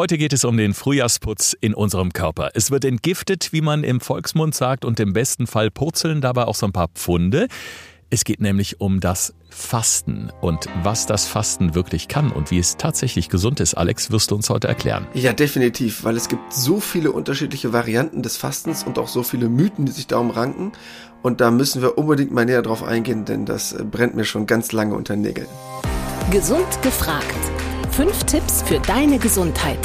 Heute geht es um den Frühjahrsputz in unserem Körper. Es wird entgiftet, wie man im Volksmund sagt, und im besten Fall purzeln dabei auch so ein paar Pfunde. Es geht nämlich um das Fasten und was das Fasten wirklich kann und wie es tatsächlich gesund ist. Alex, wirst du uns heute erklären? Ja, definitiv, weil es gibt so viele unterschiedliche Varianten des Fastens und auch so viele Mythen, die sich darum ranken. Und da müssen wir unbedingt mal näher drauf eingehen, denn das brennt mir schon ganz lange unter den Nägeln. Gesund gefragt. Fünf Tipps für deine Gesundheit.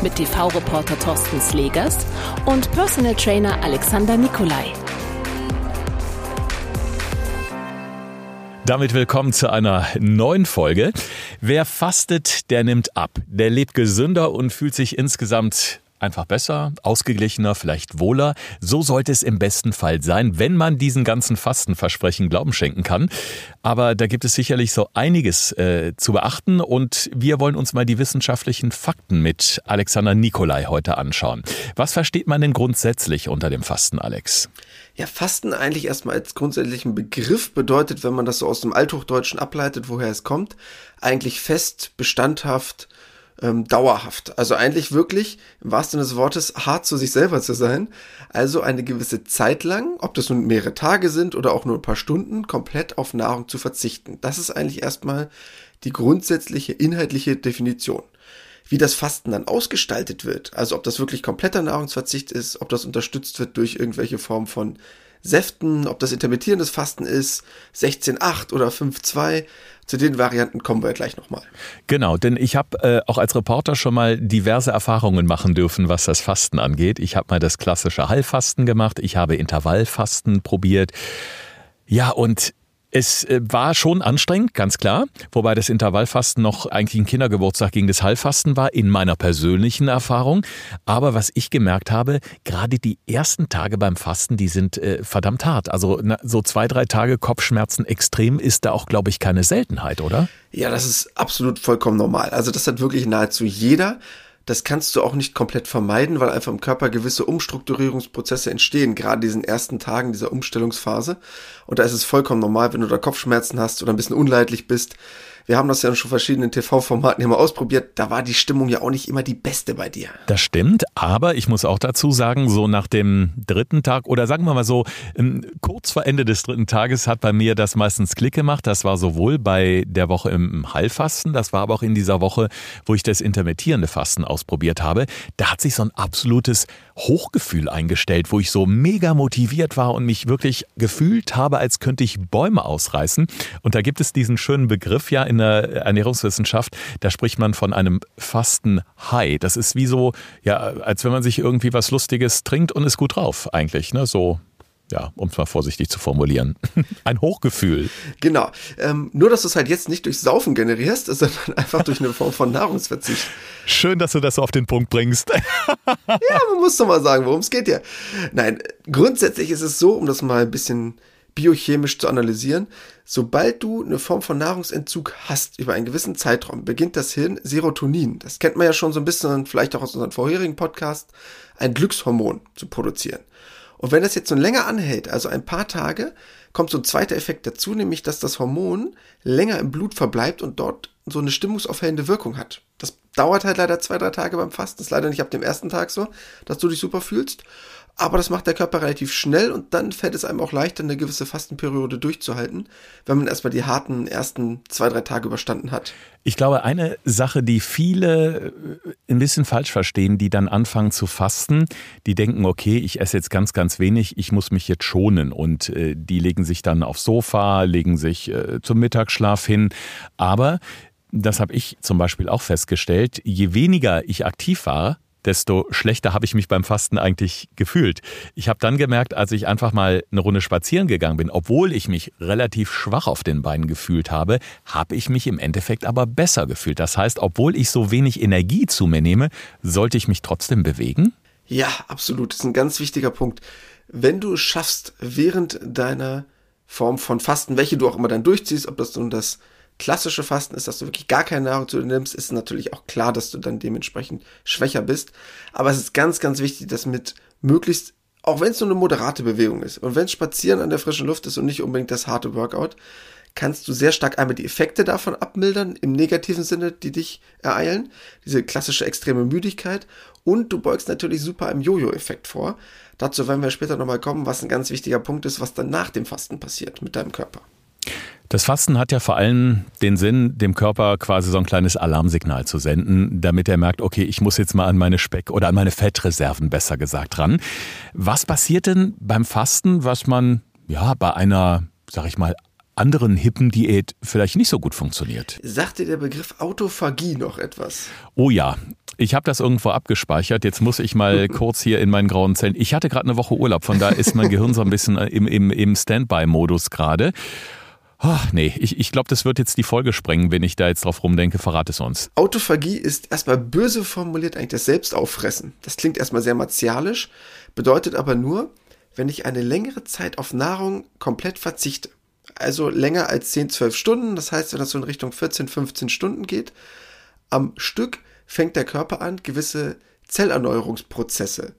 Mit TV-Reporter Thorsten Slegers und Personal Trainer Alexander Nikolai. Damit willkommen zu einer neuen Folge. Wer fastet, der nimmt ab. Der lebt gesünder und fühlt sich insgesamt einfach besser, ausgeglichener, vielleicht wohler. So sollte es im besten Fall sein, wenn man diesen ganzen Fastenversprechen Glauben schenken kann. Aber da gibt es sicherlich so einiges äh, zu beachten und wir wollen uns mal die wissenschaftlichen Fakten mit Alexander Nikolai heute anschauen. Was versteht man denn grundsätzlich unter dem Fasten, Alex? Ja, Fasten eigentlich erstmal als grundsätzlichen Begriff bedeutet, wenn man das so aus dem Althochdeutschen ableitet, woher es kommt, eigentlich fest, bestandhaft, ähm, dauerhaft. Also eigentlich wirklich, im wahrsten Sinne des Wortes, hart zu sich selber zu sein. Also eine gewisse Zeit lang, ob das nun mehrere Tage sind oder auch nur ein paar Stunden, komplett auf Nahrung zu verzichten. Das ist eigentlich erstmal die grundsätzliche inhaltliche Definition. Wie das Fasten dann ausgestaltet wird, also ob das wirklich kompletter Nahrungsverzicht ist, ob das unterstützt wird durch irgendwelche Form von Säften, ob das intermittierendes Fasten ist, 16,8 oder 5,2. Zu den Varianten kommen wir gleich nochmal. Genau, denn ich habe äh, auch als Reporter schon mal diverse Erfahrungen machen dürfen, was das Fasten angeht. Ich habe mal das klassische Heilfasten gemacht, ich habe Intervallfasten probiert. Ja, und es äh, war schon anstrengend, ganz klar, wobei das Intervallfasten noch eigentlich ein Kindergeburtstag gegen das Heilfasten war, in meiner persönlichen Erfahrung. Aber was ich gemerkt habe, gerade die ersten Tage beim Fasten, die sind äh, verdammt hart. Also na, so zwei, drei Tage Kopfschmerzen extrem ist da auch, glaube ich, keine Seltenheit, oder? Ja, das ist absolut vollkommen normal. Also das hat wirklich nahezu jeder. Das kannst du auch nicht komplett vermeiden, weil einfach im Körper gewisse Umstrukturierungsprozesse entstehen, gerade diesen ersten Tagen dieser Umstellungsphase. Und da ist es vollkommen normal, wenn du da Kopfschmerzen hast oder ein bisschen unleidlich bist, wir haben das ja schon verschiedenen TV-Formaten immer ausprobiert. Da war die Stimmung ja auch nicht immer die beste bei dir. Das stimmt, aber ich muss auch dazu sagen, so nach dem dritten Tag oder sagen wir mal so, ähm, kurz vor Ende des dritten Tages hat bei mir das meistens Klick gemacht. Das war sowohl bei der Woche im Heilfasten, das war aber auch in dieser Woche, wo ich das intermittierende Fasten ausprobiert habe. Da hat sich so ein absolutes Hochgefühl eingestellt, wo ich so mega motiviert war und mich wirklich gefühlt habe, als könnte ich Bäume ausreißen. Und da gibt es diesen schönen Begriff ja in in der Ernährungswissenschaft, da spricht man von einem Fasten-High. Das ist wie so, ja, als wenn man sich irgendwie was Lustiges trinkt und ist gut drauf, eigentlich. Ne? So ja, um es mal vorsichtig zu formulieren. Ein Hochgefühl. Genau. Ähm, nur, dass du es halt jetzt nicht durch Saufen generierst, sondern einfach durch eine Form von Nahrungsverzicht. Schön, dass du das so auf den Punkt bringst. ja, man muss doch mal sagen, worum es geht ja. Nein, grundsätzlich ist es so, um das mal ein bisschen biochemisch zu analysieren. Sobald du eine Form von Nahrungsentzug hast über einen gewissen Zeitraum, beginnt das Hirn Serotonin, das kennt man ja schon so ein bisschen, vielleicht auch aus unserem vorherigen Podcast, ein Glückshormon zu produzieren. Und wenn das jetzt so länger anhält, also ein paar Tage, kommt so ein zweiter Effekt dazu, nämlich dass das Hormon länger im Blut verbleibt und dort so eine stimmungsaufhellende Wirkung hat. Das dauert halt leider zwei, drei Tage beim Fasten. Das ist leider nicht ab dem ersten Tag so, dass du dich super fühlst. Aber das macht der Körper relativ schnell und dann fällt es einem auch leichter, eine gewisse Fastenperiode durchzuhalten, wenn man erstmal die harten ersten zwei, drei Tage überstanden hat. Ich glaube, eine Sache, die viele äh, ein bisschen falsch verstehen, die dann anfangen zu fasten, die denken, okay, ich esse jetzt ganz, ganz wenig, ich muss mich jetzt schonen. Und äh, die legen sich dann aufs Sofa, legen sich äh, zum Mittagsschlaf hin. Aber das habe ich zum Beispiel auch festgestellt, je weniger ich aktiv war, desto schlechter habe ich mich beim Fasten eigentlich gefühlt. Ich habe dann gemerkt, als ich einfach mal eine Runde spazieren gegangen bin, obwohl ich mich relativ schwach auf den Beinen gefühlt habe, habe ich mich im Endeffekt aber besser gefühlt. Das heißt, obwohl ich so wenig Energie zu mir nehme, sollte ich mich trotzdem bewegen? Ja, absolut. Das ist ein ganz wichtiger Punkt. Wenn du es schaffst, während deiner Form von Fasten, welche du auch immer dann durchziehst, ob das nun das klassische Fasten ist, dass du wirklich gar keine Nahrung zu dir nimmst, ist natürlich auch klar, dass du dann dementsprechend schwächer bist. Aber es ist ganz, ganz wichtig, dass mit möglichst, auch wenn es nur eine moderate Bewegung ist und wenn es Spazieren an der frischen Luft ist und nicht unbedingt das harte Workout, kannst du sehr stark einmal die Effekte davon abmildern, im negativen Sinne, die dich ereilen, diese klassische extreme Müdigkeit. Und du beugst natürlich super im Jojo-Effekt vor. Dazu werden wir später nochmal kommen, was ein ganz wichtiger Punkt ist, was dann nach dem Fasten passiert mit deinem Körper. Das Fasten hat ja vor allem den Sinn, dem Körper quasi so ein kleines Alarmsignal zu senden, damit er merkt, okay, ich muss jetzt mal an meine Speck- oder an meine Fettreserven besser gesagt ran. Was passiert denn beim Fasten, was man ja bei einer, sag ich mal, anderen hippen Diät vielleicht nicht so gut funktioniert? Sagt dir der Begriff Autophagie noch etwas? Oh ja, ich habe das irgendwo abgespeichert. Jetzt muss ich mal kurz hier in meinen grauen Zellen. Ich hatte gerade eine Woche Urlaub, von da ist mein Gehirn so ein bisschen im, im, im Standby-Modus gerade. Ach nee, ich, ich glaube, das wird jetzt die Folge sprengen, wenn ich da jetzt drauf rumdenke. Verrate es uns. Autophagie ist erstmal böse formuliert eigentlich das Selbstauffressen. Das klingt erstmal sehr martialisch, bedeutet aber nur, wenn ich eine längere Zeit auf Nahrung komplett verzichte. Also länger als 10, 12 Stunden, das heißt, wenn das so in Richtung 14, 15 Stunden geht, am Stück fängt der Körper an, gewisse Zellerneuerungsprozesse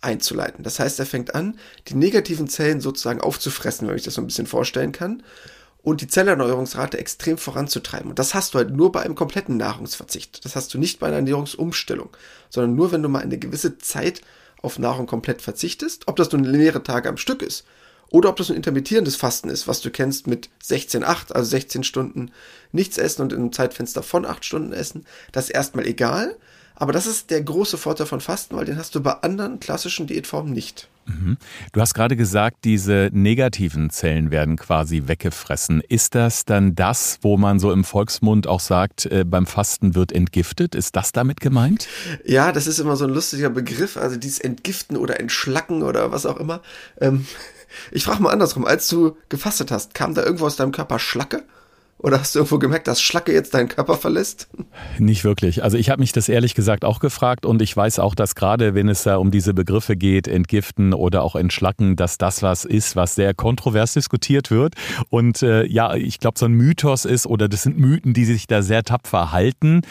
einzuleiten. Das heißt, er fängt an, die negativen Zellen sozusagen aufzufressen, wenn ich das so ein bisschen vorstellen kann und die Zellerneuerungsrate extrem voranzutreiben. Und das hast du halt nur bei einem kompletten Nahrungsverzicht. Das hast du nicht bei einer Ernährungsumstellung, sondern nur, wenn du mal eine gewisse Zeit auf Nahrung komplett verzichtest, ob das nun mehrere Tage am Stück ist oder ob das ein intermittierendes Fasten ist, was du kennst mit 16-8, also 16 Stunden nichts essen und in einem Zeitfenster von 8 Stunden essen, das ist erstmal egal. Aber das ist der große Vorteil von Fasten, weil den hast du bei anderen klassischen Diätformen nicht. Mhm. Du hast gerade gesagt, diese negativen Zellen werden quasi weggefressen. Ist das dann das, wo man so im Volksmund auch sagt, äh, beim Fasten wird entgiftet? Ist das damit gemeint? Ja, das ist immer so ein lustiger Begriff, also dieses Entgiften oder Entschlacken oder was auch immer. Ähm, ich frage mal andersrum, als du gefastet hast, kam da irgendwo aus deinem Körper Schlacke? Oder hast du irgendwo gemerkt, dass Schlacke jetzt deinen Körper verlässt? Nicht wirklich. Also ich habe mich das ehrlich gesagt auch gefragt und ich weiß auch, dass gerade wenn es da um diese Begriffe geht, entgiften oder auch entschlacken, dass das was ist, was sehr kontrovers diskutiert wird. Und äh, ja, ich glaube, so ein Mythos ist oder das sind Mythen, die sich da sehr tapfer halten.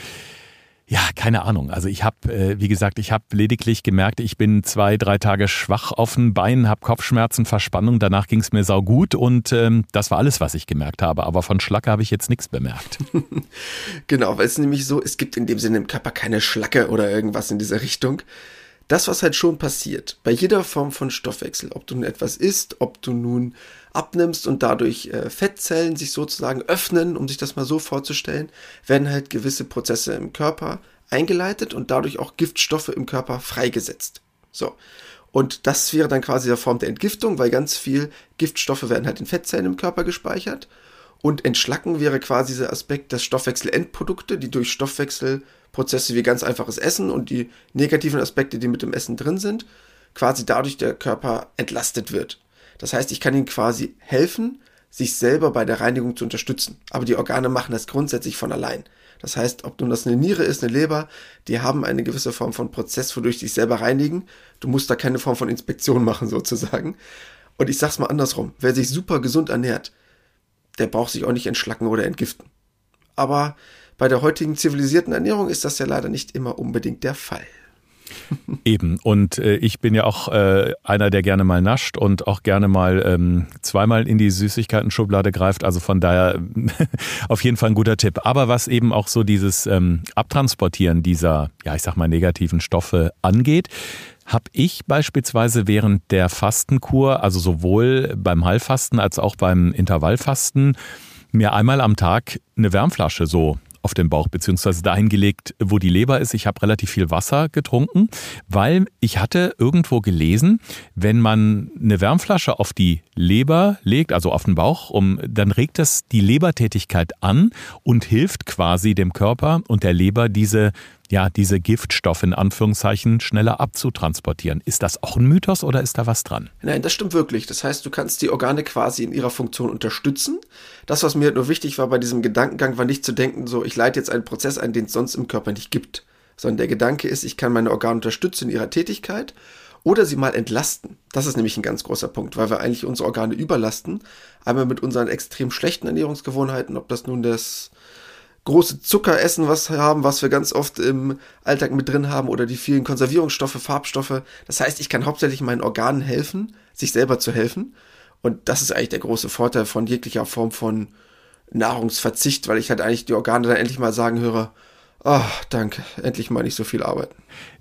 Ja, keine Ahnung. Also ich habe, äh, wie gesagt, ich habe lediglich gemerkt, ich bin zwei, drei Tage schwach auf den Beinen, habe Kopfschmerzen, Verspannung. Danach ging es mir saugut und ähm, das war alles, was ich gemerkt habe. Aber von Schlacke habe ich jetzt nichts bemerkt. genau, weil es nämlich so, es gibt in dem Sinne im Körper keine Schlacke oder irgendwas in dieser Richtung. Das, was halt schon passiert, bei jeder Form von Stoffwechsel, ob du nun etwas isst, ob du nun abnimmst und dadurch äh, Fettzellen sich sozusagen öffnen, um sich das mal so vorzustellen, werden halt gewisse Prozesse im Körper eingeleitet und dadurch auch Giftstoffe im Körper freigesetzt. So. Und das wäre dann quasi der Form der Entgiftung, weil ganz viel Giftstoffe werden halt in Fettzellen im Körper gespeichert. Und Entschlacken wäre quasi dieser Aspekt, dass Stoffwechselendprodukte, die durch Stoffwechselprozesse wie ganz einfaches Essen und die negativen Aspekte, die mit dem Essen drin sind, quasi dadurch der Körper entlastet wird. Das heißt, ich kann ihnen quasi helfen, sich selber bei der Reinigung zu unterstützen. Aber die Organe machen das grundsätzlich von allein. Das heißt, ob nun das eine Niere ist, eine Leber, die haben eine gewisse Form von Prozess, wodurch sie sich selber reinigen. Du musst da keine Form von Inspektion machen sozusagen. Und ich sag's mal andersrum. Wer sich super gesund ernährt, der braucht sich auch nicht entschlacken oder entgiften. Aber bei der heutigen zivilisierten Ernährung ist das ja leider nicht immer unbedingt der Fall. Eben. Und äh, ich bin ja auch äh, einer, der gerne mal nascht und auch gerne mal ähm, zweimal in die Süßigkeiten-Schublade greift. Also von daher auf jeden Fall ein guter Tipp. Aber was eben auch so dieses ähm, Abtransportieren dieser, ja, ich sag mal, negativen Stoffe angeht, habe ich beispielsweise während der Fastenkur, also sowohl beim Heilfasten als auch beim Intervallfasten, mir einmal am Tag eine Wärmflasche so auf den Bauch, beziehungsweise dahin gelegt, wo die Leber ist. Ich habe relativ viel Wasser getrunken, weil ich hatte irgendwo gelesen, wenn man eine Wärmflasche auf die Leber legt, also auf den Bauch, um, dann regt das die Lebertätigkeit an und hilft quasi dem Körper und der Leber diese ja, diese Giftstoffe in Anführungszeichen schneller abzutransportieren. Ist das auch ein Mythos oder ist da was dran? Nein, das stimmt wirklich. Das heißt, du kannst die Organe quasi in ihrer Funktion unterstützen. Das, was mir halt nur wichtig war bei diesem Gedankengang, war nicht zu denken, so, ich leite jetzt einen Prozess ein, den es sonst im Körper nicht gibt. Sondern der Gedanke ist, ich kann meine Organe unterstützen in ihrer Tätigkeit oder sie mal entlasten. Das ist nämlich ein ganz großer Punkt, weil wir eigentlich unsere Organe überlasten. Einmal mit unseren extrem schlechten Ernährungsgewohnheiten, ob das nun das große Zuckeressen was haben, was wir ganz oft im Alltag mit drin haben oder die vielen Konservierungsstoffe, Farbstoffe. Das heißt, ich kann hauptsächlich meinen Organen helfen, sich selber zu helfen. Und das ist eigentlich der große Vorteil von jeglicher Form von Nahrungsverzicht, weil ich halt eigentlich die Organe dann endlich mal sagen höre, oh, danke, endlich mal nicht so viel arbeiten.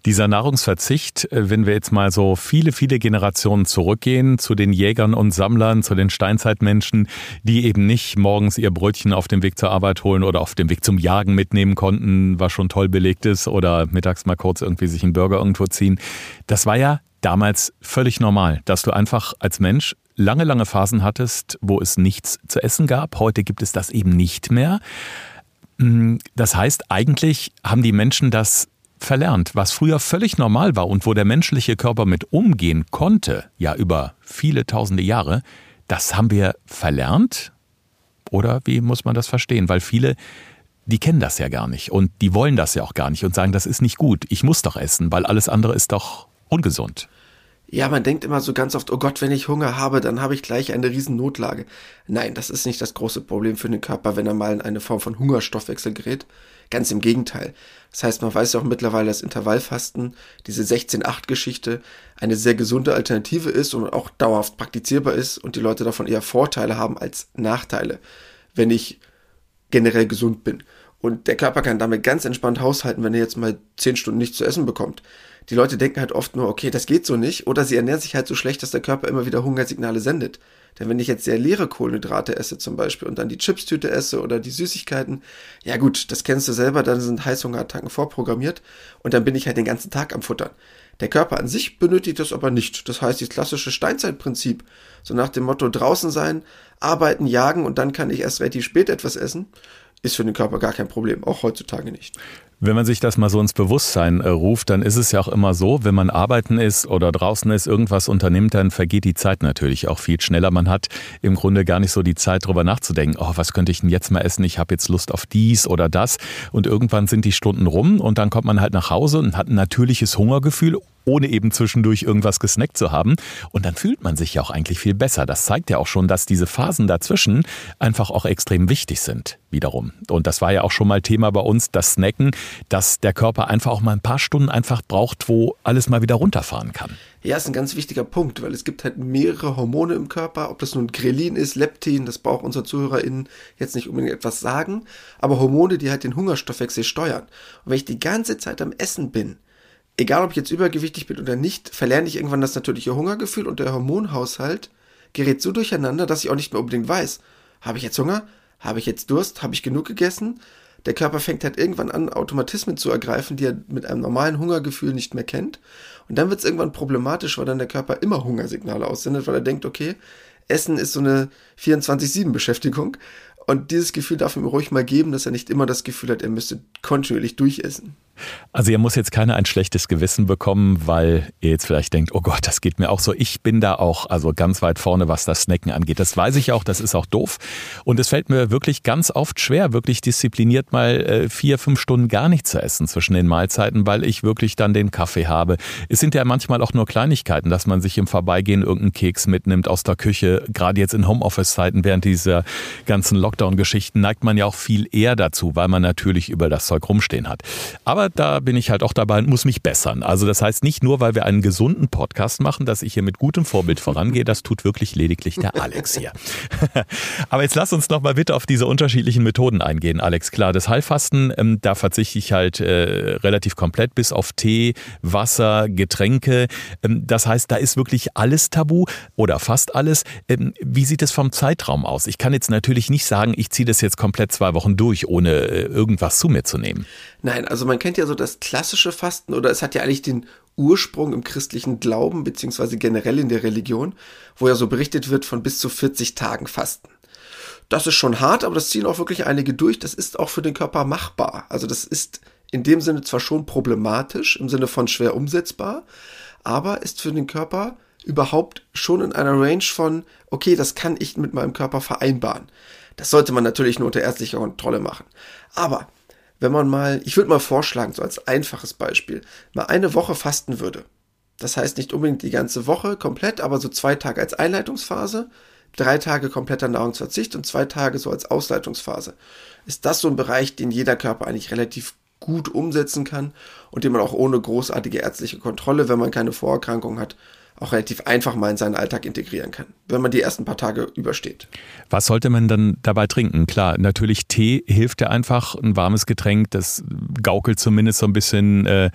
Dieser Nahrungsverzicht, äh, wenn wir jetzt mal so viele, viele Generationen zurückgehen zu den Jägern und Sammlern, zu den Steinzeitmenschen, die eben nicht morgens ihr Brötchen auf dem Weg zur Arbeit holen oder auf dem Weg zum Jagen mitnehmen konnten, was schon toll belegt ist, oder mittags mal kurz irgendwie sich einen Burger irgendwo ziehen. Das war ja damals völlig normal, dass du einfach als Mensch lange, lange Phasen hattest, wo es nichts zu essen gab. Heute gibt es das eben nicht mehr. Mm, das heißt, eigentlich haben die Menschen das verlernt, was früher völlig normal war und wo der menschliche Körper mit umgehen konnte, ja über viele tausende Jahre, das haben wir verlernt? Oder wie muss man das verstehen? Weil viele, die kennen das ja gar nicht und die wollen das ja auch gar nicht und sagen, das ist nicht gut, ich muss doch essen, weil alles andere ist doch ungesund. Ja, man denkt immer so ganz oft, oh Gott, wenn ich Hunger habe, dann habe ich gleich eine riesen Notlage. Nein, das ist nicht das große Problem für den Körper, wenn er mal in eine Form von Hungerstoffwechsel gerät. Ganz im Gegenteil. Das heißt, man weiß ja auch mittlerweile, dass Intervallfasten, diese 16-8-Geschichte, eine sehr gesunde Alternative ist und auch dauerhaft praktizierbar ist und die Leute davon eher Vorteile haben als Nachteile, wenn ich generell gesund bin. Und der Körper kann damit ganz entspannt haushalten, wenn er jetzt mal 10 Stunden nichts zu essen bekommt die Leute denken halt oft nur, okay, das geht so nicht, oder sie ernähren sich halt so schlecht, dass der Körper immer wieder Hungersignale sendet. Denn wenn ich jetzt sehr leere Kohlenhydrate esse zum Beispiel und dann die Chipstüte esse oder die Süßigkeiten, ja gut, das kennst du selber, dann sind Heißhungerattacken vorprogrammiert und dann bin ich halt den ganzen Tag am Futtern. Der Körper an sich benötigt das aber nicht. Das heißt, das klassische Steinzeitprinzip, so nach dem Motto draußen sein, arbeiten, jagen und dann kann ich erst relativ spät etwas essen, ist für den Körper gar kein Problem, auch heutzutage nicht. Wenn man sich das mal so ins Bewusstsein äh, ruft, dann ist es ja auch immer so, wenn man arbeiten ist oder draußen ist, irgendwas unternimmt, dann vergeht die Zeit natürlich auch viel schneller. Man hat im Grunde gar nicht so die Zeit, darüber nachzudenken, oh, was könnte ich denn jetzt mal essen? Ich habe jetzt Lust auf dies oder das. Und irgendwann sind die Stunden rum und dann kommt man halt nach Hause und hat ein natürliches Hungergefühl ohne eben zwischendurch irgendwas gesnackt zu haben. Und dann fühlt man sich ja auch eigentlich viel besser. Das zeigt ja auch schon, dass diese Phasen dazwischen einfach auch extrem wichtig sind, wiederum. Und das war ja auch schon mal Thema bei uns, das Snacken, dass der Körper einfach auch mal ein paar Stunden einfach braucht, wo alles mal wieder runterfahren kann. Ja, ist ein ganz wichtiger Punkt, weil es gibt halt mehrere Hormone im Körper, ob das nun Grelin ist, Leptin, das braucht unsere ZuhörerInnen jetzt nicht unbedingt etwas sagen, aber Hormone, die halt den Hungerstoffwechsel steuern. Und wenn ich die ganze Zeit am Essen bin, egal ob ich jetzt übergewichtig bin oder nicht, verlerne ich irgendwann das natürliche Hungergefühl und der Hormonhaushalt gerät so durcheinander, dass ich auch nicht mehr unbedingt weiß, habe ich jetzt Hunger? Habe ich jetzt Durst? Habe ich genug gegessen? Der Körper fängt halt irgendwann an, Automatismen zu ergreifen, die er mit einem normalen Hungergefühl nicht mehr kennt. Und dann wird es irgendwann problematisch, weil dann der Körper immer Hungersignale aussendet, weil er denkt, okay, Essen ist so eine 24-7-Beschäftigung. Und dieses Gefühl darf ihm ruhig mal geben, dass er nicht immer das Gefühl hat, er müsste kontinuierlich durchessen. Also ihr muss jetzt keiner ein schlechtes Gewissen bekommen, weil ihr jetzt vielleicht denkt, oh Gott, das geht mir auch so. Ich bin da auch also ganz weit vorne, was das Snacken angeht. Das weiß ich auch, das ist auch doof. Und es fällt mir wirklich ganz oft schwer, wirklich diszipliniert mal äh, vier, fünf Stunden gar nicht zu essen zwischen den Mahlzeiten, weil ich wirklich dann den Kaffee habe. Es sind ja manchmal auch nur Kleinigkeiten, dass man sich im Vorbeigehen irgendeinen Keks mitnimmt aus der Küche. Gerade jetzt in Homeoffice-Zeiten während dieser ganzen Lockdown-Geschichten neigt man ja auch viel eher dazu, weil man natürlich über das Zeug rumstehen hat. Aber da bin ich halt auch dabei und muss mich bessern. Also das heißt nicht nur, weil wir einen gesunden Podcast machen, dass ich hier mit gutem Vorbild vorangehe. Das tut wirklich lediglich der Alex hier. Aber jetzt lass uns noch mal bitte auf diese unterschiedlichen Methoden eingehen, Alex. Klar, das Heilfasten, ähm, da verzichte ich halt äh, relativ komplett bis auf Tee, Wasser, Getränke. Ähm, das heißt, da ist wirklich alles tabu oder fast alles. Ähm, wie sieht es vom Zeitraum aus? Ich kann jetzt natürlich nicht sagen, ich ziehe das jetzt komplett zwei Wochen durch, ohne äh, irgendwas zu mir zu nehmen. Nein, also man kennt ja so das klassische Fasten oder es hat ja eigentlich den Ursprung im christlichen Glauben beziehungsweise generell in der Religion, wo ja so berichtet wird von bis zu 40 Tagen Fasten. Das ist schon hart, aber das ziehen auch wirklich einige durch. Das ist auch für den Körper machbar. Also das ist in dem Sinne zwar schon problematisch, im Sinne von schwer umsetzbar, aber ist für den Körper überhaupt schon in einer Range von, okay, das kann ich mit meinem Körper vereinbaren. Das sollte man natürlich nur unter ärztlicher Kontrolle machen. Aber wenn man mal, ich würde mal vorschlagen, so als einfaches Beispiel, mal eine Woche fasten würde. Das heißt nicht unbedingt die ganze Woche komplett, aber so zwei Tage als Einleitungsphase, drei Tage kompletter Nahrungsverzicht und zwei Tage so als Ausleitungsphase. Ist das so ein Bereich, den jeder Körper eigentlich relativ gut umsetzen kann und den man auch ohne großartige ärztliche Kontrolle, wenn man keine Vorerkrankung hat, auch relativ einfach mal in seinen Alltag integrieren kann, wenn man die ersten paar Tage übersteht. Was sollte man dann dabei trinken? Klar, natürlich Tee hilft ja einfach, ein warmes Getränk, das gaukelt zumindest so ein bisschen äh,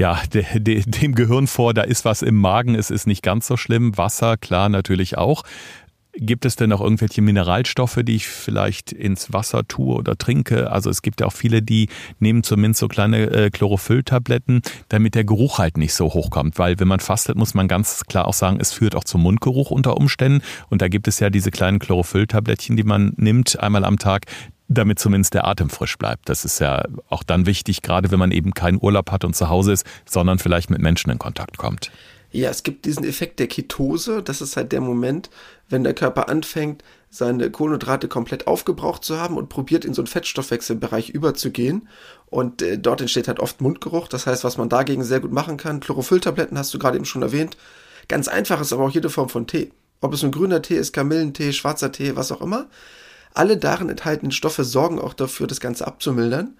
ja, de, de, dem Gehirn vor, da ist was im Magen, es ist nicht ganz so schlimm. Wasser, klar, natürlich auch. Gibt es denn auch irgendwelche Mineralstoffe, die ich vielleicht ins Wasser tue oder trinke? Also es gibt ja auch viele, die nehmen zumindest so kleine äh, Chlorophylltabletten, damit der Geruch halt nicht so hochkommt. Weil wenn man fastet, muss man ganz klar auch sagen, es führt auch zum Mundgeruch unter Umständen. Und da gibt es ja diese kleinen Chlorophylltablettchen, die man nimmt einmal am Tag damit zumindest der Atem frisch bleibt. Das ist ja auch dann wichtig, gerade wenn man eben keinen Urlaub hat und zu Hause ist, sondern vielleicht mit Menschen in Kontakt kommt. Ja, es gibt diesen Effekt der Ketose. Das ist halt der Moment, wenn der Körper anfängt, seine Kohlenhydrate komplett aufgebraucht zu haben und probiert in so einen Fettstoffwechselbereich überzugehen. Und äh, dort entsteht halt oft Mundgeruch. Das heißt, was man dagegen sehr gut machen kann, Chlorophylltabletten hast du gerade eben schon erwähnt. Ganz einfach ist aber auch jede Form von Tee. Ob es ein grüner Tee ist, Kamillentee, schwarzer Tee, was auch immer. Alle darin enthaltenen Stoffe sorgen auch dafür, das Ganze abzumildern.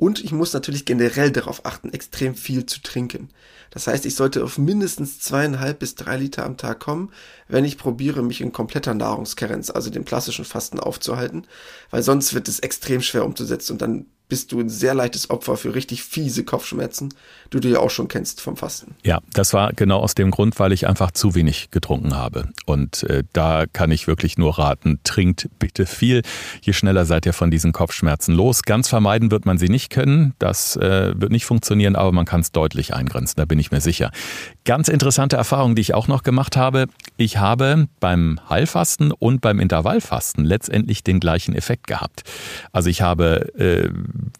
Und ich muss natürlich generell darauf achten, extrem viel zu trinken. Das heißt, ich sollte auf mindestens zweieinhalb bis drei Liter am Tag kommen, wenn ich probiere, mich in kompletter Nahrungskarenz, also dem klassischen Fasten aufzuhalten, weil sonst wird es extrem schwer umzusetzen und dann bist du ein sehr leichtes Opfer für richtig fiese Kopfschmerzen, die du ja auch schon kennst vom Fasten. Ja, das war genau aus dem Grund, weil ich einfach zu wenig getrunken habe. Und äh, da kann ich wirklich nur raten, trinkt bitte viel. Je schneller seid ihr von diesen Kopfschmerzen los. Ganz vermeiden wird man sie nicht können. Das äh, wird nicht funktionieren, aber man kann es deutlich eingrenzen, da bin ich mir sicher. Ganz interessante Erfahrung, die ich auch noch gemacht habe. Ich habe beim Heilfasten und beim Intervallfasten letztendlich den gleichen Effekt gehabt. Also ich habe äh,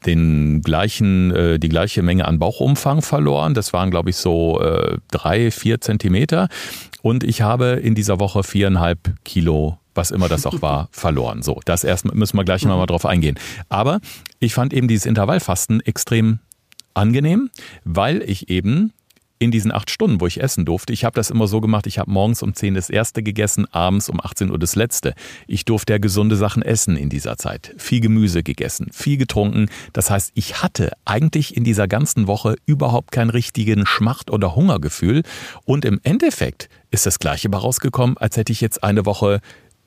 den gleichen, äh, die gleiche Menge an Bauchumfang verloren. Das waren, glaube ich, so äh, drei, vier Zentimeter. Und ich habe in dieser Woche viereinhalb Kilo was immer das auch war, verloren. So, das erst müssen wir gleich mal drauf eingehen. Aber ich fand eben dieses Intervallfasten extrem angenehm, weil ich eben in diesen acht Stunden, wo ich essen durfte, ich habe das immer so gemacht, ich habe morgens um zehn das erste gegessen, abends um 18 Uhr das letzte. Ich durfte ja gesunde Sachen essen in dieser Zeit. Viel Gemüse gegessen, viel getrunken. Das heißt, ich hatte eigentlich in dieser ganzen Woche überhaupt keinen richtigen Schmacht- oder Hungergefühl. Und im Endeffekt ist das Gleiche bei rausgekommen, als hätte ich jetzt eine Woche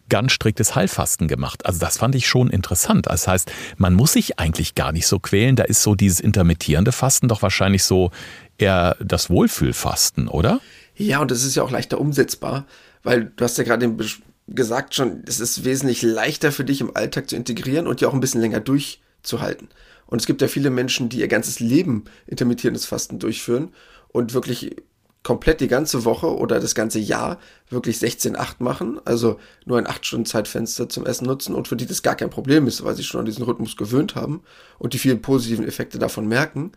ganz striktes Heilfasten gemacht. Also das fand ich schon interessant. Das heißt, man muss sich eigentlich gar nicht so quälen. Da ist so dieses intermittierende Fasten doch wahrscheinlich so eher das Wohlfühlfasten, oder? Ja, und es ist ja auch leichter umsetzbar, weil du hast ja gerade gesagt schon, es ist wesentlich leichter für dich im Alltag zu integrieren und ja auch ein bisschen länger durchzuhalten. Und es gibt ja viele Menschen, die ihr ganzes Leben intermittierendes Fasten durchführen und wirklich komplett die ganze Woche oder das ganze Jahr wirklich 16-8 machen, also nur ein 8-Stunden-Zeitfenster zum Essen nutzen und für die das gar kein Problem ist, weil sie schon an diesen Rhythmus gewöhnt haben und die vielen positiven Effekte davon merken.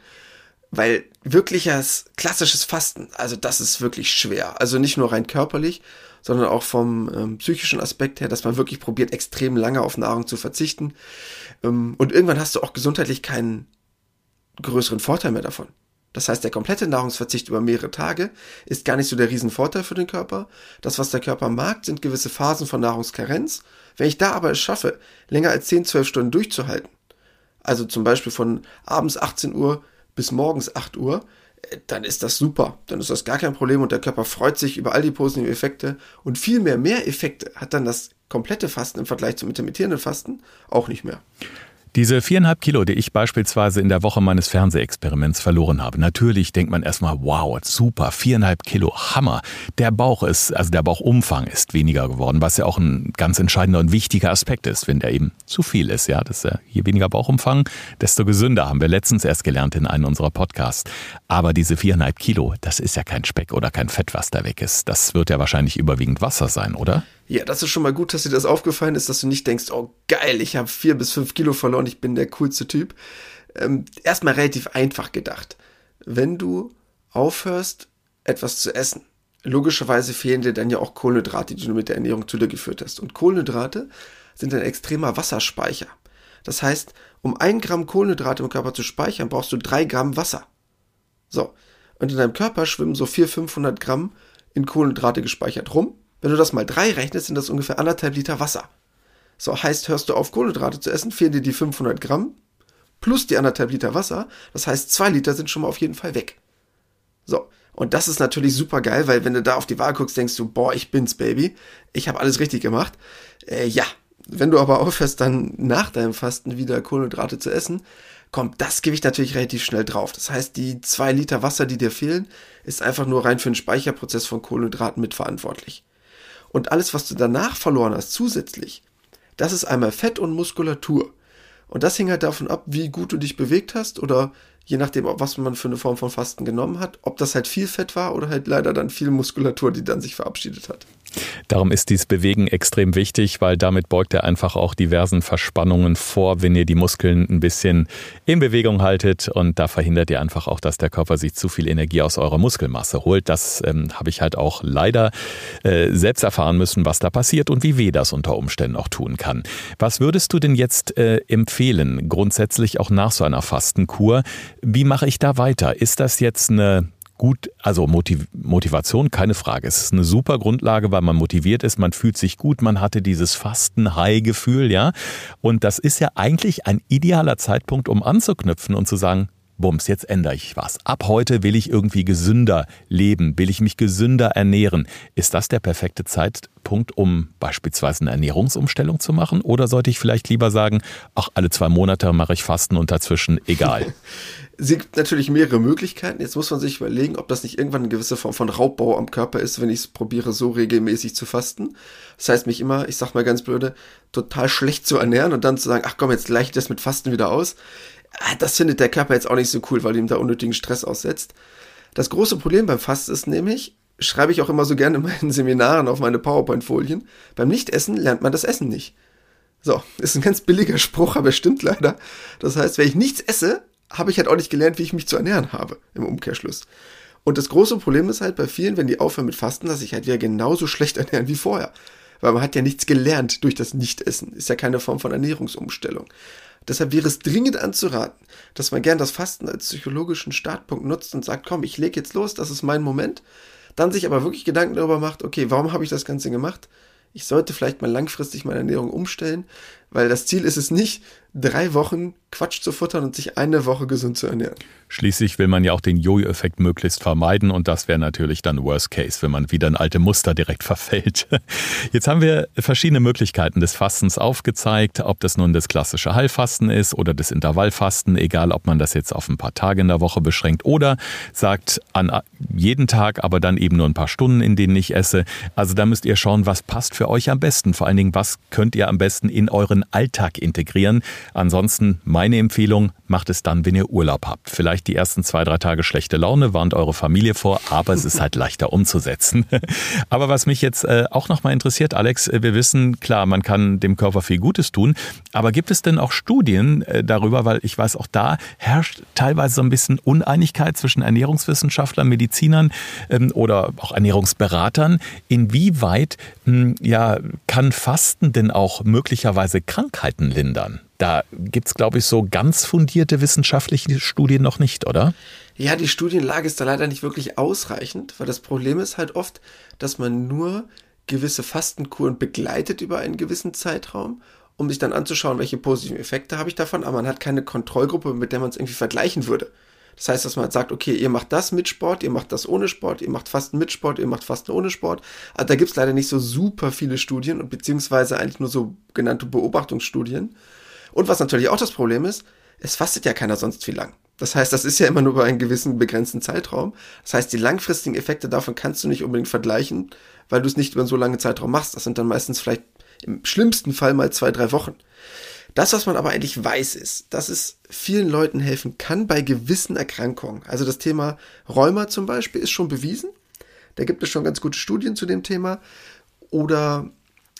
Weil wirkliches klassisches Fasten, also das ist wirklich schwer. Also nicht nur rein körperlich, sondern auch vom ähm, psychischen Aspekt her, dass man wirklich probiert, extrem lange auf Nahrung zu verzichten. Ähm, und irgendwann hast du auch gesundheitlich keinen größeren Vorteil mehr davon. Das heißt, der komplette Nahrungsverzicht über mehrere Tage ist gar nicht so der Riesenvorteil für den Körper. Das, was der Körper mag, sind gewisse Phasen von Nahrungskarenz. Wenn ich da aber es schaffe, länger als 10, 12 Stunden durchzuhalten, also zum Beispiel von abends 18 Uhr bis morgens 8 Uhr, äh, dann ist das super. Dann ist das gar kein Problem und der Körper freut sich über all die positiven Effekte und viel mehr mehr Effekte hat dann das komplette Fasten im Vergleich zum intermittierenden Fasten auch nicht mehr. Diese viereinhalb Kilo, die ich beispielsweise in der Woche meines Fernsehexperiments verloren habe. Natürlich denkt man erstmal, wow, super, viereinhalb Kilo, Hammer. Der Bauch ist, also der Bauchumfang ist weniger geworden, was ja auch ein ganz entscheidender und wichtiger Aspekt ist, wenn der eben zu viel ist. Ja, das ja, je weniger Bauchumfang, desto gesünder, haben wir letztens erst gelernt in einem unserer Podcasts. Aber diese viereinhalb Kilo, das ist ja kein Speck oder kein Fett, was da weg ist. Das wird ja wahrscheinlich überwiegend Wasser sein, oder? Ja, das ist schon mal gut, dass dir das aufgefallen ist, dass du nicht denkst, oh geil, ich habe vier bis fünf Kilo verloren, ich bin der coolste Typ. Ähm, erstmal relativ einfach gedacht. Wenn du aufhörst, etwas zu essen, logischerweise fehlen dir dann ja auch Kohlenhydrate, die du mit der Ernährung zu dir geführt hast. Und Kohlenhydrate sind ein extremer Wasserspeicher. Das heißt, um ein Gramm Kohlenhydrate im Körper zu speichern, brauchst du drei Gramm Wasser. So. Und in deinem Körper schwimmen so 400, 500 Gramm in Kohlenhydrate gespeichert rum. Wenn du das mal drei rechnest, sind das ungefähr anderthalb Liter Wasser. So heißt, hörst du auf Kohlenhydrate zu essen, fehlen dir die 500 Gramm plus die anderthalb Liter Wasser. Das heißt, zwei Liter sind schon mal auf jeden Fall weg. So. Und das ist natürlich super geil, weil wenn du da auf die Wahl guckst, denkst du, boah, ich bin's, Baby. Ich habe alles richtig gemacht. Äh, ja. Wenn du aber aufhörst, dann nach deinem Fasten wieder Kohlenhydrate zu essen, kommt das Gewicht natürlich relativ schnell drauf. Das heißt, die zwei Liter Wasser, die dir fehlen, ist einfach nur rein für den Speicherprozess von Kohlenhydraten mitverantwortlich. Und alles, was du danach verloren hast, zusätzlich, das ist einmal Fett und Muskulatur. Und das hängt halt davon ab, wie gut du dich bewegt hast oder je nachdem, was man für eine Form von Fasten genommen hat, ob das halt viel Fett war oder halt leider dann viel Muskulatur, die dann sich verabschiedet hat. Darum ist dieses Bewegen extrem wichtig, weil damit beugt er einfach auch diversen Verspannungen vor, wenn ihr die Muskeln ein bisschen in Bewegung haltet und da verhindert ihr einfach auch, dass der Körper sich zu viel Energie aus eurer Muskelmasse holt. Das ähm, habe ich halt auch leider äh, selbst erfahren müssen, was da passiert und wie weh das unter Umständen auch tun kann. Was würdest du denn jetzt äh, empfehlen, grundsätzlich auch nach so einer Fastenkur? Wie mache ich da weiter? Ist das jetzt eine gut, also Motiv Motivation, keine Frage. Es ist eine super Grundlage, weil man motiviert ist, man fühlt sich gut, man hatte dieses Fasten-High-Gefühl, ja. Und das ist ja eigentlich ein idealer Zeitpunkt, um anzuknüpfen und zu sagen, Bums, jetzt ändere ich was. Ab heute will ich irgendwie gesünder leben, will ich mich gesünder ernähren. Ist das der perfekte Zeitpunkt, um beispielsweise eine Ernährungsumstellung zu machen? Oder sollte ich vielleicht lieber sagen, ach, alle zwei Monate mache ich Fasten und dazwischen egal? Es gibt natürlich mehrere Möglichkeiten. Jetzt muss man sich überlegen, ob das nicht irgendwann eine gewisse Form von Raubbau am Körper ist, wenn ich es probiere, so regelmäßig zu fasten. Das heißt, mich immer, ich sag mal ganz blöde, total schlecht zu ernähren und dann zu sagen, ach komm, jetzt gleich das mit Fasten wieder aus. Ah, das findet der Körper jetzt auch nicht so cool, weil ihm da unnötigen Stress aussetzt. Das große Problem beim Fasten ist nämlich, schreibe ich auch immer so gerne in meinen Seminaren auf meine PowerPoint-Folien, beim Nichtessen lernt man das Essen nicht. So, ist ein ganz billiger Spruch, aber stimmt leider. Das heißt, wenn ich nichts esse, habe ich halt auch nicht gelernt, wie ich mich zu ernähren habe, im Umkehrschluss. Und das große Problem ist halt bei vielen, wenn die aufhören mit Fasten, dass sich halt wieder genauso schlecht ernähren wie vorher. Weil man hat ja nichts gelernt durch das Nichtessen. Ist ja keine Form von Ernährungsumstellung. Deshalb wäre es dringend anzuraten, dass man gern das Fasten als psychologischen Startpunkt nutzt und sagt, komm, ich lege jetzt los, das ist mein Moment. Dann sich aber wirklich Gedanken darüber macht, okay, warum habe ich das Ganze gemacht? Ich sollte vielleicht mal langfristig meine Ernährung umstellen, weil das Ziel ist es nicht, drei Wochen Quatsch zu futtern und sich eine Woche gesund zu ernähren. Schließlich will man ja auch den Jojo-Effekt möglichst vermeiden und das wäre natürlich dann Worst Case, wenn man wieder in alte Muster direkt verfällt. Jetzt haben wir verschiedene Möglichkeiten des Fastens aufgezeigt, ob das nun das klassische Heilfasten ist oder das Intervallfasten, egal ob man das jetzt auf ein paar Tage in der Woche beschränkt oder sagt an jeden Tag, aber dann eben nur ein paar Stunden, in denen ich esse. Also da müsst ihr schauen, was passt für euch am besten. Vor allen Dingen, was könnt ihr am besten in euren Alltag integrieren. Ansonsten meine Empfehlung, macht es dann, wenn ihr Urlaub habt. Vielleicht die ersten zwei, drei Tage schlechte Laune, warnt eure Familie vor, aber es ist halt leichter umzusetzen. aber was mich jetzt äh, auch nochmal interessiert, Alex, äh, wir wissen, klar, man kann dem Körper viel Gutes tun, aber gibt es denn auch Studien äh, darüber, weil ich weiß, auch da herrscht teilweise so ein bisschen Uneinigkeit zwischen Ernährungswissenschaftlern, Medizinern ähm, oder auch Ernährungsberatern, inwieweit hm, ja, kann Fasten denn auch möglicherweise Krankheiten lindern? Da gibt es, glaube ich, so ganz fundierte wissenschaftliche Studien noch nicht, oder? Ja, die Studienlage ist da leider nicht wirklich ausreichend, weil das Problem ist halt oft, dass man nur gewisse Fastenkuren begleitet über einen gewissen Zeitraum, um sich dann anzuschauen, welche positiven Effekte habe ich davon, aber man hat keine Kontrollgruppe, mit der man es irgendwie vergleichen würde. Das heißt, dass man halt sagt, okay, ihr macht das mit Sport, ihr macht das ohne Sport, ihr macht Fasten mit Sport, ihr macht Fasten ohne Sport. Also da gibt es leider nicht so super viele Studien und beziehungsweise eigentlich nur so genannte Beobachtungsstudien. Und was natürlich auch das Problem ist, es fastet ja keiner sonst viel lang. Das heißt, das ist ja immer nur über einen gewissen begrenzten Zeitraum. Das heißt, die langfristigen Effekte davon kannst du nicht unbedingt vergleichen, weil du es nicht über einen so langen Zeitraum machst. Das sind dann meistens vielleicht im schlimmsten Fall mal zwei, drei Wochen. Das, was man aber eigentlich weiß, ist, dass es vielen Leuten helfen kann bei gewissen Erkrankungen. Also das Thema Rheuma zum Beispiel ist schon bewiesen. Da gibt es schon ganz gute Studien zu dem Thema. Oder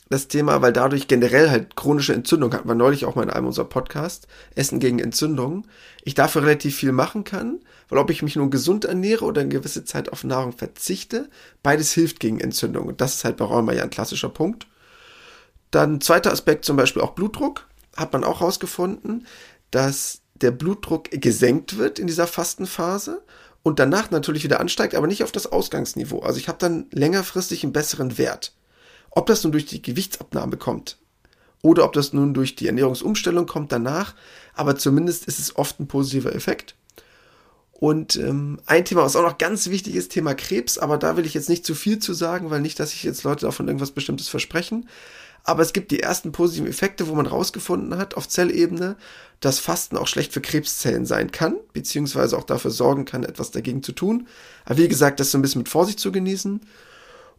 das Thema, weil dadurch generell halt chronische Entzündung hatten wir neulich auch mal in einem unserer Podcast, Essen gegen Entzündung, ich dafür relativ viel machen kann, weil ob ich mich nun gesund ernähre oder eine gewisse Zeit auf Nahrung verzichte, beides hilft gegen Entzündung. Und das ist halt bei Rheuma ja ein klassischer Punkt. Dann zweiter Aspekt zum Beispiel auch Blutdruck, hat man auch herausgefunden, dass der Blutdruck gesenkt wird in dieser Fastenphase und danach natürlich wieder ansteigt, aber nicht auf das Ausgangsniveau. Also ich habe dann längerfristig einen besseren Wert. Ob das nun durch die Gewichtsabnahme kommt oder ob das nun durch die Ernährungsumstellung kommt danach, aber zumindest ist es oft ein positiver Effekt. Und ähm, ein Thema, was auch noch ganz wichtig ist, Thema Krebs, aber da will ich jetzt nicht zu viel zu sagen, weil nicht, dass sich jetzt Leute davon irgendwas Bestimmtes versprechen. Aber es gibt die ersten positiven Effekte, wo man rausgefunden hat auf Zellebene, dass Fasten auch schlecht für Krebszellen sein kann, beziehungsweise auch dafür sorgen kann, etwas dagegen zu tun. Aber wie gesagt, das so ein bisschen mit Vorsicht zu genießen.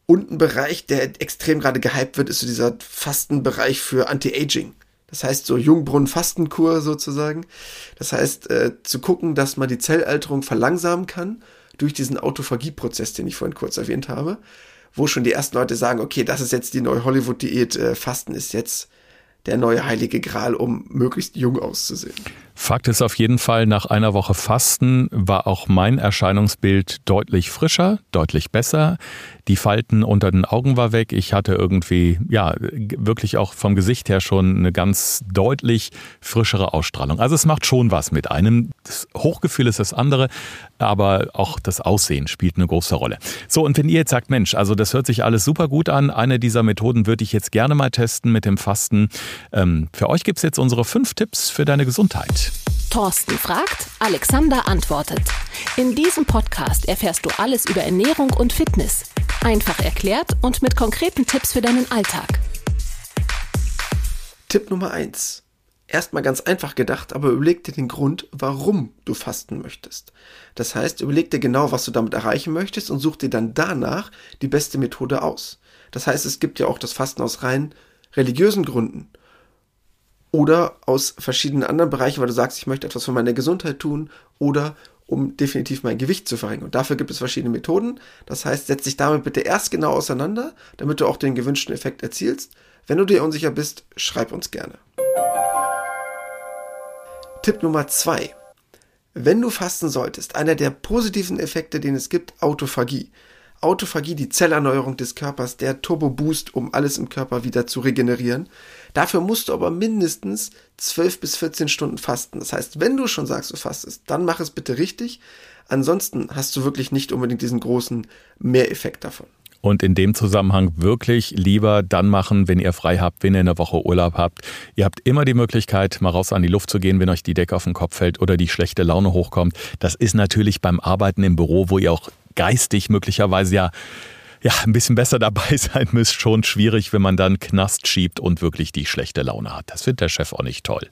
Und ein Bereich, der extrem gerade gehypt wird, ist so dieser Fastenbereich für Anti-Aging. Das heißt, so Jungbrunnen-Fastenkur sozusagen. Das heißt, äh, zu gucken, dass man die Zellalterung verlangsamen kann durch diesen Autophagie-Prozess, den ich vorhin kurz erwähnt habe, wo schon die ersten Leute sagen, okay, das ist jetzt die neue Hollywood-Diät, äh, Fasten ist jetzt der neue heilige Gral, um möglichst jung auszusehen. Fakt ist auf jeden Fall, nach einer Woche Fasten war auch mein Erscheinungsbild deutlich frischer, deutlich besser. Die Falten unter den Augen war weg. Ich hatte irgendwie, ja, wirklich auch vom Gesicht her schon eine ganz deutlich frischere Ausstrahlung. Also es macht schon was mit einem. Das Hochgefühl ist das andere, aber auch das Aussehen spielt eine große Rolle. So, und wenn ihr jetzt sagt, Mensch, also das hört sich alles super gut an, eine dieser Methoden würde ich jetzt gerne mal testen mit dem Fasten. Ähm, für euch gibt es jetzt unsere fünf Tipps für deine Gesundheit. Thorsten fragt, Alexander antwortet. In diesem Podcast erfährst du alles über Ernährung und Fitness. Einfach erklärt und mit konkreten Tipps für deinen Alltag. Tipp Nummer eins: Erstmal ganz einfach gedacht, aber überleg dir den Grund, warum du fasten möchtest. Das heißt, überleg dir genau, was du damit erreichen möchtest und such dir dann danach die beste Methode aus. Das heißt, es gibt ja auch das Fasten aus rein religiösen Gründen oder aus verschiedenen anderen Bereichen, weil du sagst, ich möchte etwas für meine Gesundheit tun oder um definitiv mein Gewicht zu verringern. Und dafür gibt es verschiedene Methoden. Das heißt, setz dich damit bitte erst genau auseinander, damit du auch den gewünschten Effekt erzielst. Wenn du dir unsicher bist, schreib uns gerne. Tipp Nummer zwei: Wenn du fasten solltest, einer der positiven Effekte, den es gibt, Autophagie. Autophagie, die Zellerneuerung des Körpers, der Turbo-Boost, um alles im Körper wieder zu regenerieren. Dafür musst du aber mindestens 12 bis 14 Stunden fasten. Das heißt, wenn du schon sagst, du fastest, dann mach es bitte richtig. Ansonsten hast du wirklich nicht unbedingt diesen großen Mehreffekt davon. Und in dem Zusammenhang wirklich lieber dann machen, wenn ihr frei habt, wenn ihr eine Woche Urlaub habt. Ihr habt immer die Möglichkeit, mal raus an die Luft zu gehen, wenn euch die Decke auf den Kopf fällt oder die schlechte Laune hochkommt. Das ist natürlich beim Arbeiten im Büro, wo ihr auch geistig möglicherweise ja ja, ein bisschen besser dabei sein müsst, schon schwierig, wenn man dann Knast schiebt und wirklich die schlechte Laune hat. Das findet der Chef auch nicht toll.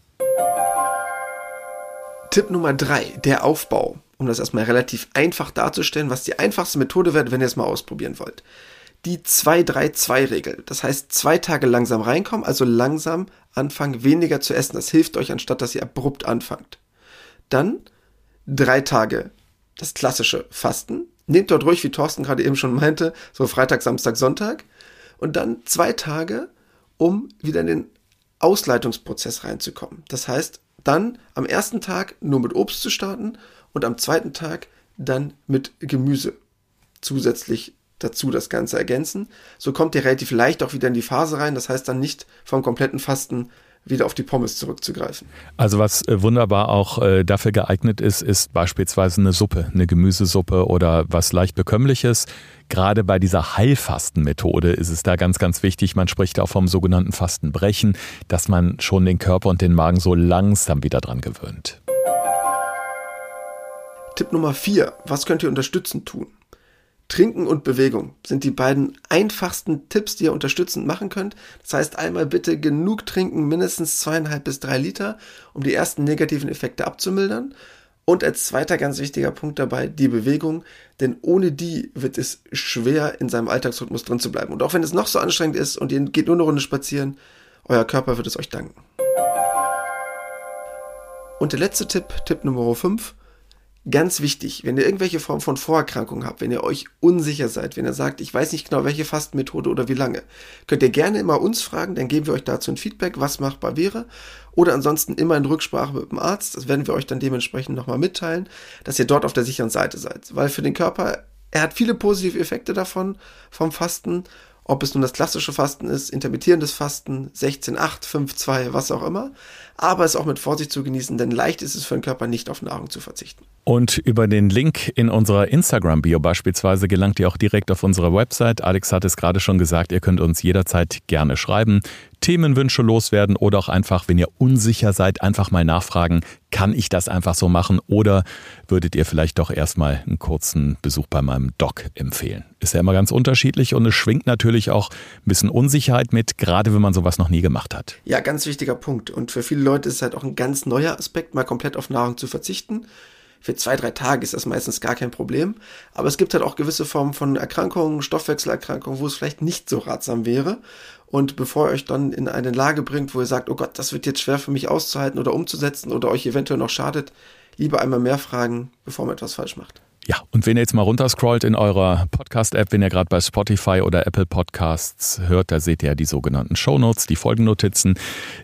Tipp Nummer drei, der Aufbau. Um das erstmal relativ einfach darzustellen, was die einfachste Methode wird, wenn ihr es mal ausprobieren wollt. Die 2-3-2-Regel. Das heißt, zwei Tage langsam reinkommen, also langsam anfangen, weniger zu essen. Das hilft euch, anstatt dass ihr abrupt anfangt. Dann drei Tage das klassische Fasten. Nehmt dort ruhig, wie Thorsten gerade eben schon meinte, so Freitag, Samstag, Sonntag. Und dann zwei Tage, um wieder in den Ausleitungsprozess reinzukommen. Das heißt, dann am ersten Tag nur mit Obst zu starten und am zweiten Tag dann mit Gemüse zusätzlich dazu das Ganze ergänzen. So kommt ihr relativ leicht auch wieder in die Phase rein. Das heißt dann nicht vom kompletten Fasten wieder auf die Pommes zurückzugreifen. Also was äh, wunderbar auch äh, dafür geeignet ist, ist beispielsweise eine Suppe, eine Gemüsesuppe oder was leicht bekömmliches. Gerade bei dieser Heilfastenmethode ist es da ganz, ganz wichtig, man spricht auch vom sogenannten Fastenbrechen, dass man schon den Körper und den Magen so langsam wieder dran gewöhnt. Tipp Nummer 4. Was könnt ihr unterstützend tun? Trinken und Bewegung sind die beiden einfachsten Tipps, die ihr unterstützend machen könnt. Das heißt, einmal bitte genug trinken, mindestens zweieinhalb bis drei Liter, um die ersten negativen Effekte abzumildern. Und als zweiter ganz wichtiger Punkt dabei die Bewegung, denn ohne die wird es schwer, in seinem Alltagsrhythmus drin zu bleiben. Und auch wenn es noch so anstrengend ist und ihr geht nur eine Runde spazieren, euer Körper wird es euch danken. Und der letzte Tipp, Tipp Nummer 5, Ganz wichtig, wenn ihr irgendwelche Form von Vorerkrankung habt, wenn ihr euch unsicher seid, wenn ihr sagt, ich weiß nicht genau, welche Fastenmethode oder wie lange, könnt ihr gerne immer uns fragen, dann geben wir euch dazu ein Feedback, was machbar wäre. Oder ansonsten immer in Rücksprache mit dem Arzt. Das werden wir euch dann dementsprechend nochmal mitteilen, dass ihr dort auf der sicheren Seite seid. Weil für den Körper, er hat viele positive Effekte davon, vom Fasten. Ob es nun das klassische Fasten ist, intermittierendes Fasten, 16, 8, 5, 2, was auch immer. Aber es auch mit Vorsicht zu genießen, denn leicht ist es für den Körper nicht auf Nahrung zu verzichten. Und über den Link in unserer Instagram-Bio beispielsweise gelangt ihr auch direkt auf unsere Website. Alex hat es gerade schon gesagt, ihr könnt uns jederzeit gerne schreiben, Themenwünsche loswerden oder auch einfach, wenn ihr unsicher seid, einfach mal nachfragen, kann ich das einfach so machen oder würdet ihr vielleicht doch erstmal einen kurzen Besuch bei meinem Doc empfehlen? Ist ja immer ganz unterschiedlich und es schwingt natürlich auch ein bisschen Unsicherheit mit, gerade wenn man sowas noch nie gemacht hat. Ja, ganz wichtiger Punkt. Und für viele Leute ist es halt auch ein ganz neuer Aspekt, mal komplett auf Nahrung zu verzichten für zwei, drei Tage ist das meistens gar kein Problem. Aber es gibt halt auch gewisse Formen von Erkrankungen, Stoffwechselerkrankungen, wo es vielleicht nicht so ratsam wäre. Und bevor ihr euch dann in eine Lage bringt, wo ihr sagt, oh Gott, das wird jetzt schwer für mich auszuhalten oder umzusetzen oder euch eventuell noch schadet, lieber einmal mehr fragen, bevor man etwas falsch macht. Ja, und wenn ihr jetzt mal runterscrollt in eurer Podcast-App, wenn ihr gerade bei Spotify oder Apple Podcasts hört, da seht ihr ja die sogenannten Shownotes, die Folgennotizen.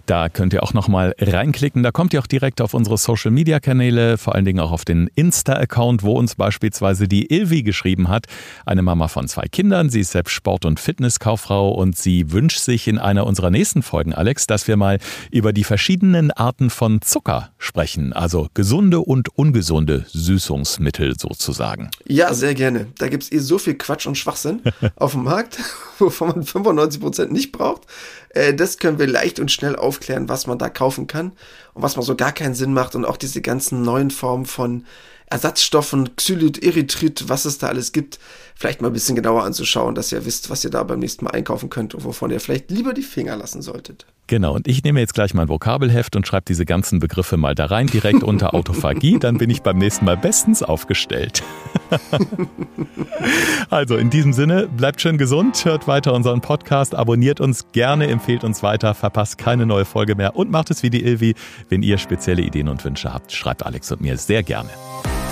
Da könnt ihr auch nochmal reinklicken. Da kommt ihr auch direkt auf unsere Social-Media-Kanäle, vor allen Dingen auch auf den Insta-Account, wo uns beispielsweise die Ilvi geschrieben hat. Eine Mama von zwei Kindern. Sie ist selbst Sport- und Fitnesskauffrau und sie wünscht sich in einer unserer nächsten Folgen, Alex, dass wir mal über die verschiedenen Arten von Zucker sprechen. Also gesunde und ungesunde Süßungsmittel sozusagen sozusagen. Ja, sehr gerne. Da gibt es eh so viel Quatsch und Schwachsinn auf dem Markt, wovon man 95% nicht braucht. Äh, das können wir leicht und schnell aufklären, was man da kaufen kann und was man so gar keinen Sinn macht und auch diese ganzen neuen Formen von Ersatzstoffen, Xylit, Erythrit, was es da alles gibt, vielleicht mal ein bisschen genauer anzuschauen, dass ihr wisst, was ihr da beim nächsten Mal einkaufen könnt und wovon ihr vielleicht lieber die Finger lassen solltet. Genau, und ich nehme jetzt gleich mein Vokabelheft und schreibe diese ganzen Begriffe mal da rein, direkt unter Autophagie, dann bin ich beim nächsten Mal bestens aufgestellt. also in diesem Sinne, bleibt schön gesund, hört weiter unseren Podcast, abonniert uns gerne, empfehlt uns weiter, verpasst keine neue Folge mehr und macht es wie die Ilvi. Wenn ihr spezielle Ideen und Wünsche habt, schreibt Alex und mir sehr gerne.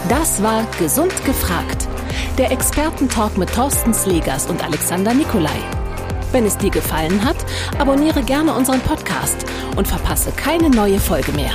Das war Gesund gefragt. Der Expertentalk mit Thorsten Slegers und Alexander Nikolai. Wenn es dir gefallen hat, abonniere gerne unseren Podcast und verpasse keine neue Folge mehr.